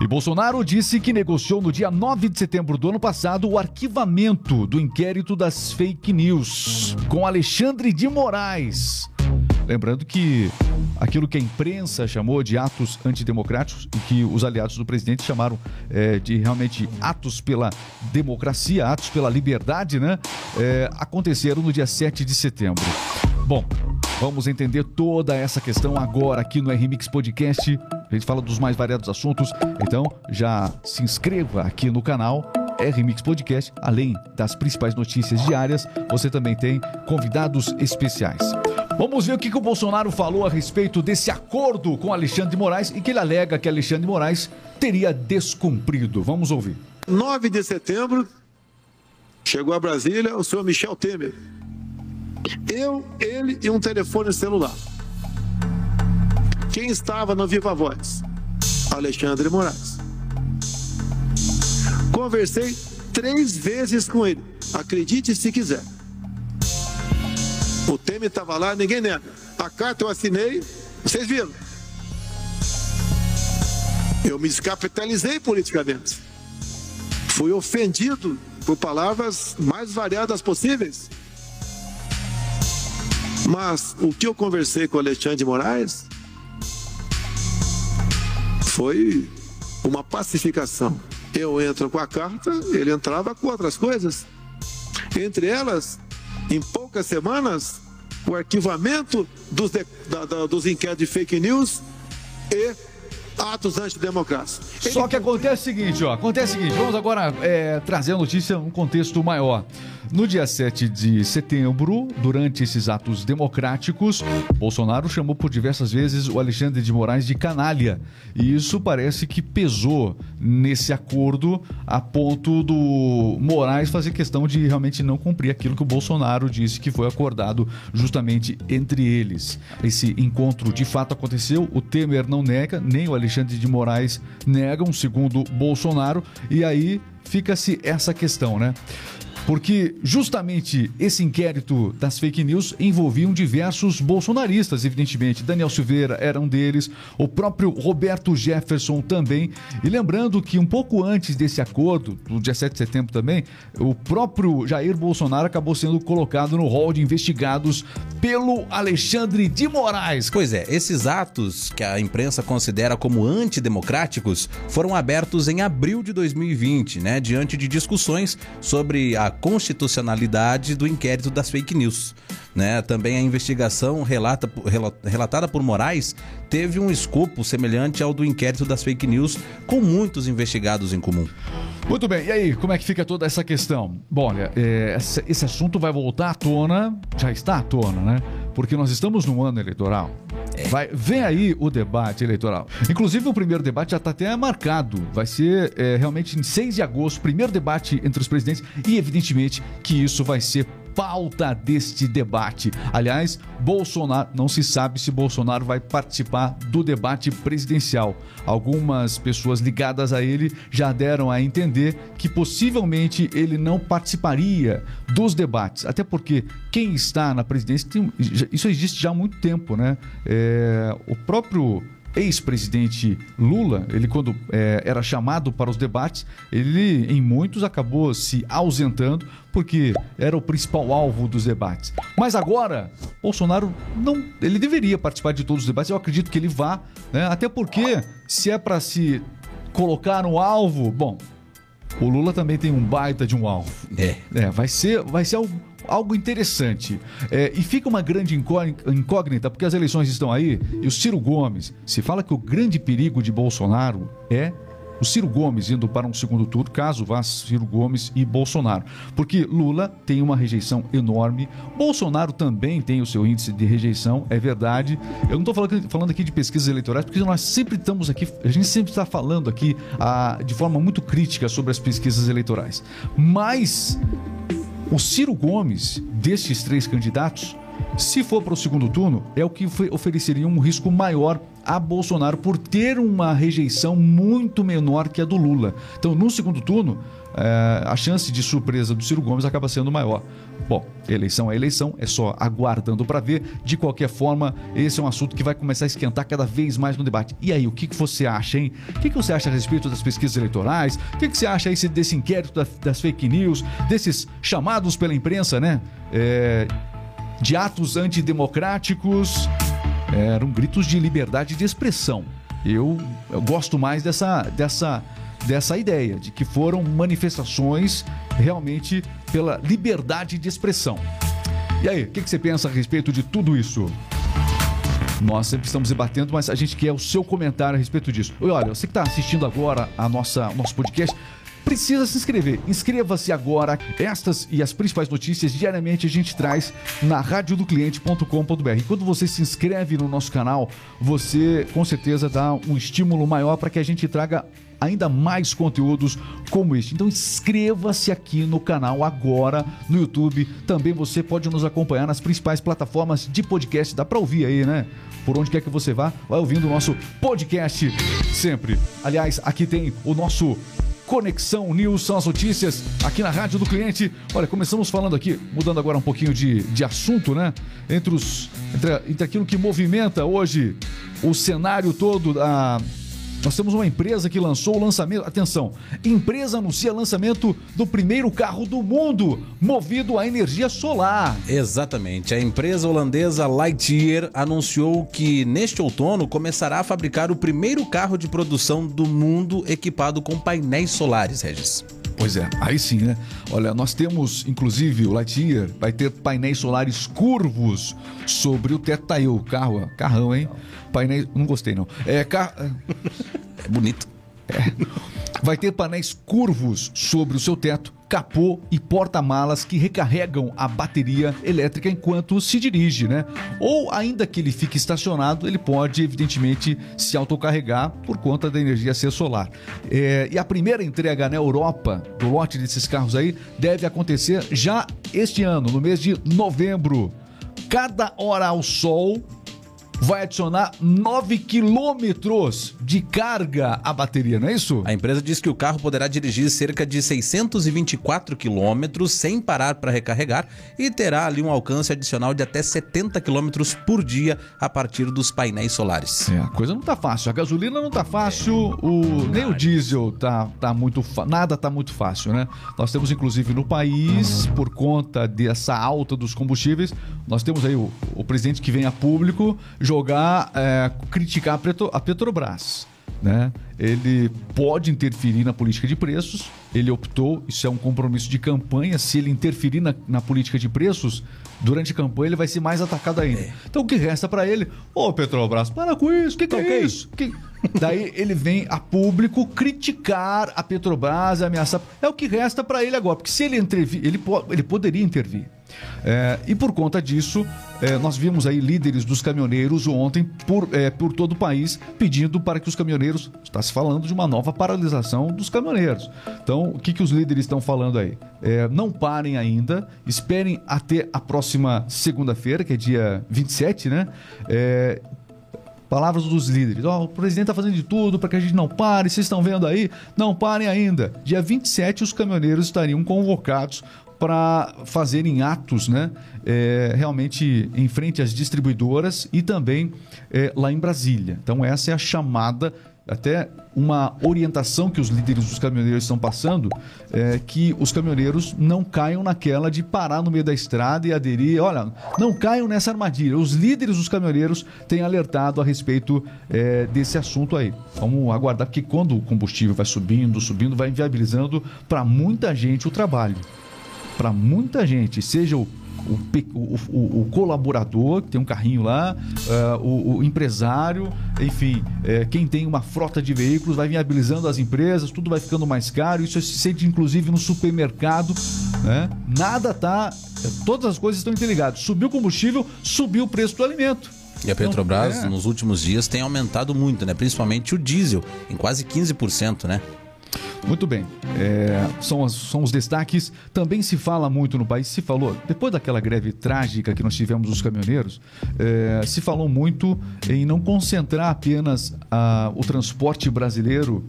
E Bolsonaro disse que negociou no dia 9 de setembro do ano passado o arquivamento do inquérito das fake news com Alexandre de Moraes. Lembrando que aquilo que a imprensa chamou de atos antidemocráticos e que os aliados do presidente chamaram é, de realmente atos pela democracia, atos pela liberdade, né? É, aconteceram no dia 7 de setembro. Bom, vamos entender toda essa questão agora aqui no RMix Podcast. A gente fala dos mais variados assuntos, então já se inscreva aqui no canal RMix Podcast. Além das principais notícias diárias, você também tem convidados especiais. Vamos ver o que, que o Bolsonaro falou a respeito desse acordo com Alexandre de Moraes e que ele alega que Alexandre de Moraes teria descumprido. Vamos ouvir. 9 de setembro, chegou a Brasília o senhor Michel Temer. Eu, ele e um telefone celular. Quem estava no Viva Voz? Alexandre Moraes. Conversei três vezes com ele. Acredite se quiser. O Temer estava lá, ninguém nega. A carta eu assinei, vocês viram. Eu me descapitalizei politicamente. Fui ofendido por palavras mais variadas possíveis. Mas o que eu conversei com Alexandre Moraes foi uma pacificação. Eu entro com a carta, ele entrava com outras coisas. Entre elas, em poucas semanas, o arquivamento dos, de, da, da, dos inquéritos de fake news e atos antidemocráticos. Só que acontece o seguinte, ó. Acontece o seguinte, vamos agora é, trazer a notícia num contexto maior. No dia 7 de setembro, durante esses atos democráticos, Bolsonaro chamou por diversas vezes o Alexandre de Moraes de canalha. E isso parece que pesou nesse acordo a ponto do Moraes fazer questão de realmente não cumprir aquilo que o Bolsonaro disse que foi acordado justamente entre eles. Esse encontro de fato aconteceu, o Temer não nega, nem o Alexandre de Moraes negam, segundo Bolsonaro, e aí fica-se essa questão, né? Porque justamente esse inquérito das fake news envolviam diversos bolsonaristas, evidentemente. Daniel Silveira era um deles, o próprio Roberto Jefferson também. E lembrando que um pouco antes desse acordo, no dia 7 de setembro também, o próprio Jair Bolsonaro acabou sendo colocado no rol de investigados pelo Alexandre de Moraes. Pois é, esses atos que a imprensa considera como antidemocráticos foram abertos em abril de 2020, né, diante de discussões sobre a constitucionalidade do inquérito das fake news. Né? Também a investigação relata, relatada por Moraes teve um escopo semelhante ao do inquérito das fake news, com muitos investigados em comum. Muito bem, e aí, como é que fica toda essa questão? Bom, olha, é, esse assunto vai voltar à tona, já está à tona, né? Porque nós estamos num ano eleitoral. É. Vai, vem aí o debate eleitoral. Inclusive, o primeiro debate já está até marcado. Vai ser é, realmente em 6 de agosto, primeiro debate entre os presidentes. E, evidentemente, que isso vai ser pauta deste debate. Aliás, Bolsonaro, não se sabe se Bolsonaro vai participar do debate presidencial. Algumas pessoas ligadas a ele já deram a entender que possivelmente ele não participaria dos debates, até porque quem está na presidência, tem, isso existe já há muito tempo, né? É, o próprio ex-presidente Lula, ele quando é, era chamado para os debates, ele em muitos acabou se ausentando porque era o principal alvo dos debates. Mas agora, Bolsonaro não, ele deveria participar de todos os debates. Eu acredito que ele vá, né? Até porque se é para se colocar um alvo, bom, o Lula também tem um baita de um alvo. É. é vai ser, vai ser algo algo interessante. É, e fica uma grande incógnita, porque as eleições estão aí e o Ciro Gomes, se fala que o grande perigo de Bolsonaro é o Ciro Gomes indo para um segundo turno, caso vá Ciro Gomes e Bolsonaro. Porque Lula tem uma rejeição enorme, Bolsonaro também tem o seu índice de rejeição, é verdade. Eu não estou falando, aqui de pesquisas eleitorais, porque nós sempre estamos aqui, a gente sempre está falando aqui ah, de forma muito crítica sobre as pesquisas eleitorais. Mas o Ciro Gomes, destes três candidatos, Se for para o segundo turno, é o que ofereceria um risco maior a Bolsonaro por ter uma rejeição muito menor que a do Lula. Então, no segundo turno, é, a chance de surpresa do Ciro Gomes acaba sendo maior. Bom, eleição é eleição, é só aguardando para ver. De qualquer forma, esse é um assunto que vai começar a esquentar cada vez mais no debate. E aí, o que, que você acha, hein? O que, que você acha a respeito das pesquisas eleitorais? O que, que você acha aí desse inquérito das, das fake news, desses chamados pela imprensa, né? É, de atos antidemocráticos? Eram gritos de liberdade de expressão. Eu, eu gosto mais dessa, dessa dessa ideia, de que foram manifestações realmente pela liberdade de expressão. E aí, o que, que você pensa a respeito de tudo isso? Nós sempre estamos debatendo, mas a gente quer o seu comentário a respeito disso. E olha, você que está assistindo agora a nossa nosso podcast, precisa se inscrever. Inscreva-se agora. Estas e as principais notícias diariamente a gente traz na radiodocliente.com.br. Quando você se inscreve no nosso canal, você com certeza dá um estímulo maior para que a gente traga ainda mais conteúdos como este. Então inscreva-se aqui no canal agora no YouTube. Também você pode nos acompanhar nas principais plataformas de podcast. Dá para ouvir aí, né? Por onde quer que você vá, vai ouvindo o nosso podcast sempre. Aliás, aqui tem o nosso Conexão News são as notícias aqui na Rádio do Cliente. Olha, começamos falando aqui, mudando agora um pouquinho de, de assunto, né? Entre, os, entre, entre aquilo que movimenta hoje o cenário todo da, nós temos uma empresa que lançou o lançamento. Atenção, empresa anuncia lançamento do primeiro carro do mundo movido a energia solar. Exatamente. A empresa holandesa Lightyear anunciou que neste outono começará a fabricar o primeiro carro de produção do mundo equipado com painéis solares, Regis. Pois é, aí sim, né? Olha, nós temos, inclusive, o Lightyear vai ter painéis solares curvos sobre o teto. Tá aí o carro, carrão, hein? Painéis. Não gostei, não. É, car... é bonito. É. Vai ter painéis curvos sobre o seu teto, capô e porta-malas que recarregam a bateria elétrica enquanto se dirige, né? Ou ainda que ele fique estacionado, ele pode evidentemente se autocarregar por conta da energia ser solar. É, e a primeira entrega na Europa do lote desses carros aí deve acontecer já este ano, no mês de novembro. Cada hora ao sol vai adicionar 9 quilômetros de carga à bateria, não é isso? A empresa diz que o carro poderá dirigir cerca de 624 quilômetros sem parar para recarregar e terá ali um alcance adicional de até 70 quilômetros por dia a partir dos painéis solares. É, a coisa não tá fácil. A gasolina não tá fácil, o, nem o diesel tá, tá muito nada tá muito fácil, né? Nós temos inclusive no país, por conta dessa alta dos combustíveis, nós temos aí o, o presidente que vem a público jogar, é, criticar a, Petro, a Petrobras. Né? Ele pode interferir na política de preços. Ele optou, isso é um compromisso de campanha. Se ele interferir na, na política de preços, durante a campanha ele vai ser mais atacado ainda. É. Então o que resta para ele? Ô oh, Petrobras, para com isso, o que, que é okay. isso? Que... Daí ele vem a público criticar a Petrobras, ameaçar. É o que resta para ele agora, porque se ele intervir, ele, po ele poderia intervir. É, e por conta disso, é, nós vimos aí líderes dos caminhoneiros ontem por, é, por todo o país pedindo para que os caminhoneiros. Está se falando de uma nova paralisação dos caminhoneiros. Então, o que, que os líderes estão falando aí? É, não parem ainda, esperem até a próxima segunda-feira, que é dia 27, né? É, palavras dos líderes. Oh, o presidente está fazendo de tudo para que a gente não pare. Vocês estão vendo aí? Não parem ainda. Dia 27, os caminhoneiros estariam convocados para fazerem atos, né, é, realmente em frente às distribuidoras e também é, lá em Brasília. Então essa é a chamada até uma orientação que os líderes dos caminhoneiros estão passando é que os caminhoneiros não caiam naquela de parar no meio da estrada e aderir. Olha, não caiam nessa armadilha. Os líderes dos caminhoneiros têm alertado a respeito é, desse assunto aí. Vamos aguardar, porque quando o combustível vai subindo, subindo, vai inviabilizando para muita gente o trabalho para muita gente, seja o, o, o, o, colaborador, que tem um carrinho lá, uh, o, empresário, enfim, é, quem tem uma frota de veículos, vai viabilizando as empresas, tudo vai ficando mais caro. Isso se sente inclusive no supermercado. Né? Nada tá. Todas as coisas estão interligadas. Subiu o combustível, subiu o preço do alimento. E a Petrobras, então, é. nos últimos dias, tem aumentado muito, né? Principalmente o diesel, em quase 15%, né? Muito bem. É, são, as- são os destaques. Também se fala muito no país, se falou, depois daquela greve trágica que nós tivemos dos caminhoneiros, é, se falou muito em não concentrar apenas ah, o transporte brasileiro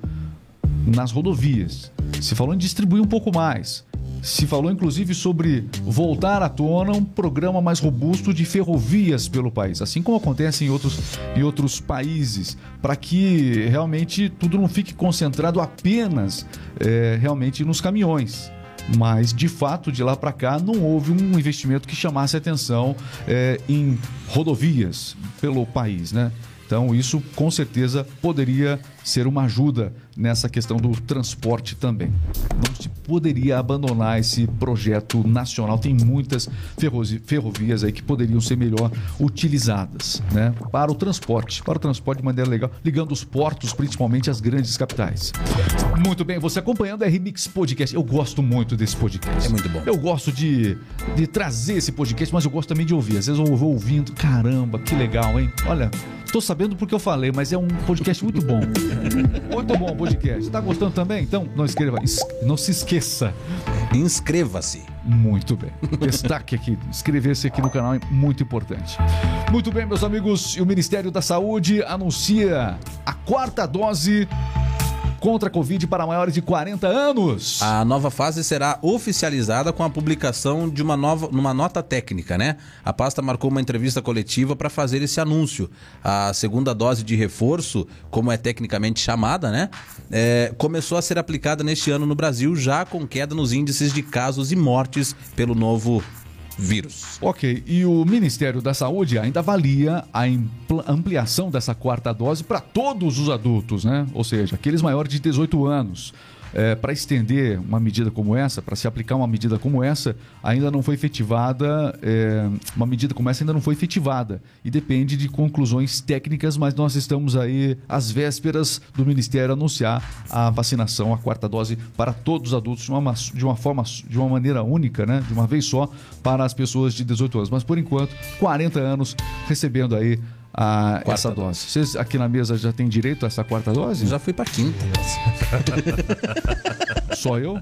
nas rodovias. Se falou em distribuir um pouco mais. Se falou inclusive sobre voltar à tona um programa mais robusto de ferrovias pelo país, assim como acontece em outros, em outros países, para que realmente tudo não fique concentrado apenas eh, realmente nos caminhões. Mas, de fato, de lá para cá, não houve um investimento que chamasse atenção eh, em rodovias pelo país, né? Então, isso com certeza poderia ser uma ajuda nessa questão do transporte também. Não se poderia abandonar esse projeto nacional. Tem muitas ferrovi- ferrovias aí que poderiam ser melhor utilizadas né, para o transporte, para o transporte de maneira legal, ligando os portos, principalmente as grandes capitais. Muito bem, você acompanhando a Remix Podcast. Eu gosto muito desse podcast. É muito bom. Eu gosto de, de trazer esse podcast, mas eu gosto também de ouvir. Às vezes eu vou ouvindo, caramba, que legal, hein? Olha, tô sabendo porque eu falei, mas é um podcast muito bom. Muito bom podcast. Tá gostando também? Então, não escreva, não se esqueça. Inscreva-se. Muito bem. Destaque aqui, inscrever-se aqui no canal é muito importante. Muito bem, meus amigos, e o Ministério da Saúde anuncia a quarta dose contra a Covid para maiores de 40 anos. A nova fase será oficializada com a publicação de uma nova numa nota técnica, né? A pasta marcou uma entrevista coletiva para fazer esse anúncio. A segunda dose de reforço, como é tecnicamente chamada, né? é, começou a ser aplicada neste ano no Brasil, já com queda nos índices de casos e mortes pelo novo vírus. Ok, e o Ministério da Saúde ainda avalia a ampliação dessa quarta dose para todos os adultos, né? Ou seja, aqueles maiores de 18 anos. Para estender uma medida como essa, para se aplicar uma medida como essa, ainda não foi efetivada, é, uma medida como essa ainda não foi efetivada. E depende de conclusões técnicas, mas nós estamos aí às vésperas do Ministério anunciar a vacinação, a quarta dose para todos os adultos de uma, de uma forma, de uma maneira única, né? De uma vez só, para as pessoas de 18 anos. Mas por enquanto, 40 anos recebendo aí a, essa dose. Vocês aqui na mesa já têm direito a essa quarta dose? Já fui para quinta. Só eu?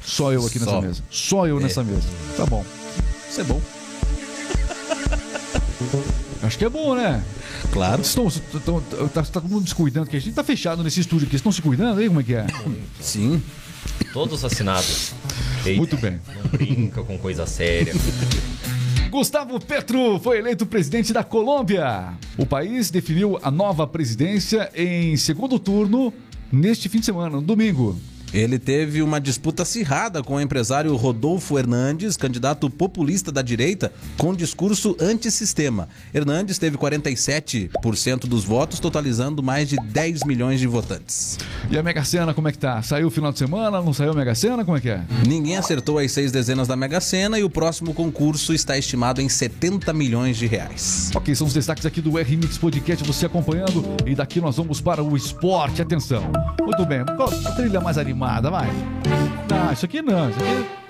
Só eu aqui nessa Só. mesa. Só eu nessa mesa. Tá bom. Isso é bom. Acho que é bom, né? Claro. Estão, estão, tá, tá todo mundo se cuidando, que a gente tá fechado nesse estúdio aqui. Estão se cuidando aí? Como é que é? Sim. Todos assinados. Eita, Muito bem. Não brinca com coisa séria. Gustavo Petro foi eleito presidente da Colômbia. O país definiu a nova presidência em segundo turno neste fim de semana, no domingo. Ele teve uma disputa acirrada com o empresário Rodolfo Hernandes, candidato populista da direita, com discurso antissistema. Hernandes teve 47% dos votos, totalizando mais de 10 milhões de votantes. E a Mega Sena, como é que tá? Saiu o final de semana? Não saiu a Mega Sena? Como é que é? Ninguém acertou as seis dezenas da Mega Sena e o próximo concurso está estimado em 70 milhões de reais. Ok, são os destaques aqui do R-Mix Podcast, você acompanhando. E daqui nós vamos para o esporte. Atenção. Muito bem, qual a trilha mais animada, vai. Não, isso aqui não, isso aqui...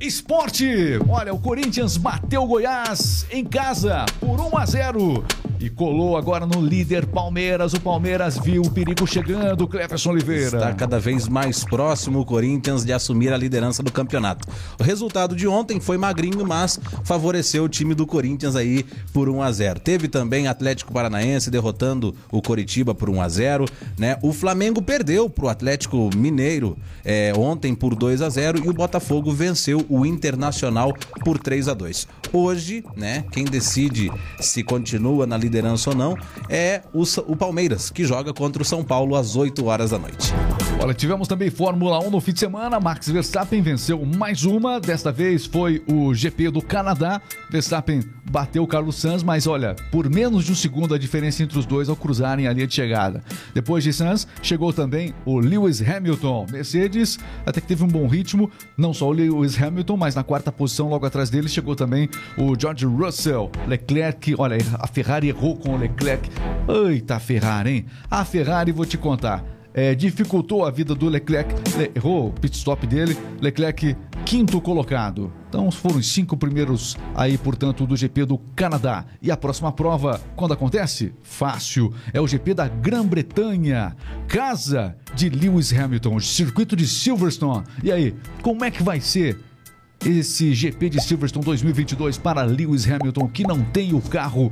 Esporte! Olha, o Corinthians bateu o Goiás em casa por 1 a 0 e colou agora no líder Palmeiras. O Palmeiras viu o perigo chegando, Cleverson Oliveira. Está cada vez mais próximo o Corinthians de assumir a liderança do campeonato. O resultado de ontem foi magrinho, mas favoreceu o time do Corinthians aí por 1 a 0. Teve também Atlético Paranaense derrotando o Coritiba por 1 a 0, né? O Flamengo perdeu pro Atlético Mineiro é, ontem por 2 a 0 e o Botafogo venceu o Internacional por 3 a 2. Hoje, né, quem decide se continua na liderança ou não é o, o Palmeiras, que joga contra o São Paulo às 8 horas da noite. Olha, tivemos também Fórmula 1 no fim de semana. Max Verstappen venceu mais uma. Desta vez foi o GP do Canadá. Verstappen bateu o Carlos Sainz, mas olha, por menos de um segundo a diferença entre os dois ao cruzarem a linha de chegada. Depois de Sainz, chegou também o Lewis Hamilton. Mercedes até que teve um bom ritmo. Não só o Lewis Hamilton, mas na quarta posição, logo atrás dele, chegou também o George Russell. Leclerc, olha, a Ferrari errou com o Leclerc. Eita, Ferrari, hein? A Ferrari, vou te contar é, dificultou a vida do Leclerc, Le- errou o pit stop dele, Leclerc quinto colocado. Então foram os cinco primeiros aí, portanto, do GP do Canadá. E a próxima prova, quando acontece? Fácil, é o GP da Grã-Bretanha. casa de Lewis Hamilton, circuito de Silverstone. E aí, como é que vai ser esse GP de Silverstone 2022 para Lewis Hamilton, que não tem o carro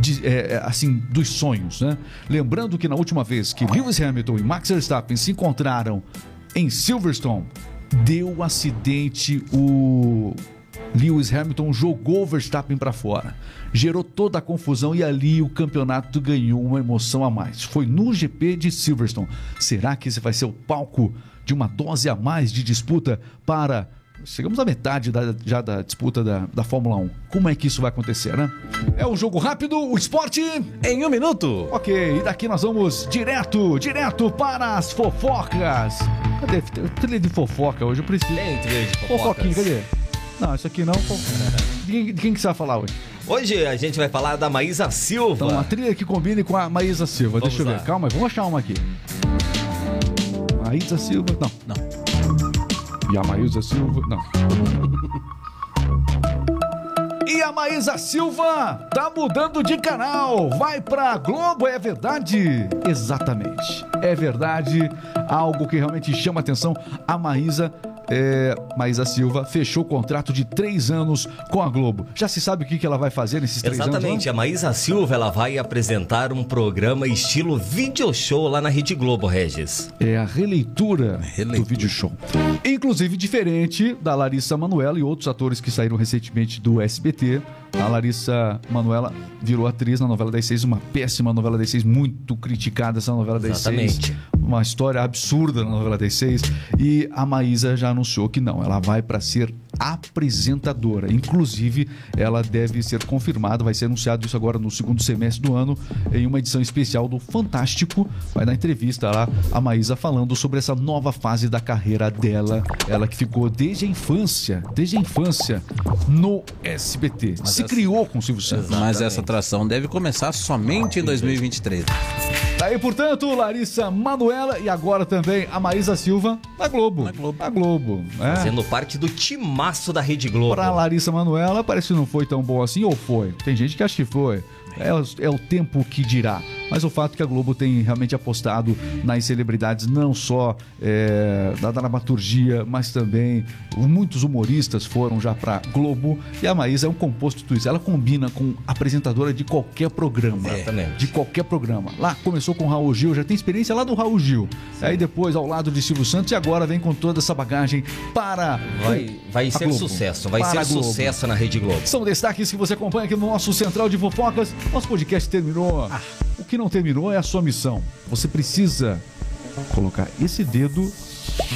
de, é, assim dos sonhos, né? Lembrando que na última vez que Lewis Hamilton e Max Verstappen se encontraram em Silverstone, deu um acidente o Lewis Hamilton jogou o Verstappen para fora. Gerou toda a confusão e ali o campeonato ganhou uma emoção a mais. Foi no GP de Silverstone. Será que esse vai ser o palco de uma dose a mais de disputa para. Chegamos à metade da, já da disputa da, da Fórmula 1. Como é que isso vai acontecer, né? É o jogo rápido, o esporte. Em um minuto. Ok, e daqui nós vamos direto, direto para as fofocas. Cadê? Trilha de fofoca hoje, eu preciso. Tem trilha de fofocas. Fofoquinha, cadê? Não, isso aqui não. De quem, de quem que você vai falar hoje? Hoje a gente vai falar da Maísa Silva. Então, a trilha que combine com a Maísa Silva. Vamos Deixa eu lá. ver. Calma, vamos achar uma aqui. Maísa Silva. Não. Não. E a Maísa Silva. Não. E a Maísa Silva tá mudando de canal. Vai pra Globo, é verdade? Exatamente. É verdade. Algo que realmente chama atenção. A Maísa. É, Maísa Silva fechou o contrato de três anos com a Globo. Já se sabe o que, que ela vai fazer nesses três anos? Exatamente, a Maísa Silva ela vai apresentar um programa estilo video show lá na Rede Globo, Regis. É a releitura, do Releitura. vídeo show. Inclusive diferente da Larissa Manoela e outros atores que saíram recentemente do SBT. A Larissa Manoela virou atriz na novela das seis, uma péssima novela das seis, muito criticada essa novela das Exatamente. seis. Uma história absurda na novela das seis. E a Maísa já anunciou que não, ela vai para ser apresentadora. Inclusive, ela deve ser confirmada, vai ser anunciado isso agora no segundo semestre do ano, em uma edição especial do Fantástico. Vai dar entrevista lá a Maísa falando sobre essa nova fase da carreira dela. Ela que ficou desde a infância, desde a infância, no SBT. Se essa- criou com o Silvio Santos. Mas essa atração deve começar somente em 2023. Daí, portanto, Larissa Manoela e agora também a Maísa Silva na Globo. Na Globo. Na Globo. É. Fazendo parte do timaço da Rede Globo. Pra Larissa Manoela, parece que não foi tão bom assim, ou foi? Tem gente que acha que foi. É, o- é o tempo que dirá. Mas o fato é que a Globo tem realmente apostado nas celebridades, não só é, da dramaturgia, mas também muitos humoristas foram já pra Globo. E a Maísa é um composto tudo isso. Ela combina com apresentadora de qualquer programa. Exatamente. De qualquer programa. Lá começou com o Raul Gil, já tem experiência lá do Raul Gil. Aí depois ao lado de Silvio Santos e agora vem com toda essa bagagem para Vai, vai ser Globo. sucesso, vai Para ser sucesso na Rede Globo. São destaques que você acompanha aqui no nosso Central de Fofocas. Nosso podcast terminou. O que não terminou é a sua missão. Você precisa colocar esse dedo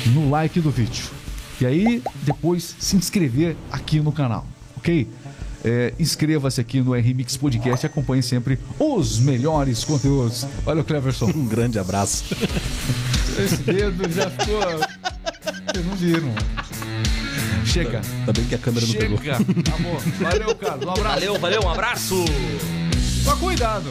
no like do vídeo. E aí, depois se inscrever aqui no canal, ok? É, Inscreva-se aqui no RMix Podcast e acompanhe sempre os melhores conteúdos. Olha o Cleverson. Um grande abraço. Esse dedo já ficou. Vocês não viram. Chega. Ainda bem que a câmera não pegou. Chega. Amor. Valeu, Carlos. Um abraço. Valeu, valeu, um abraço! Só cuidado.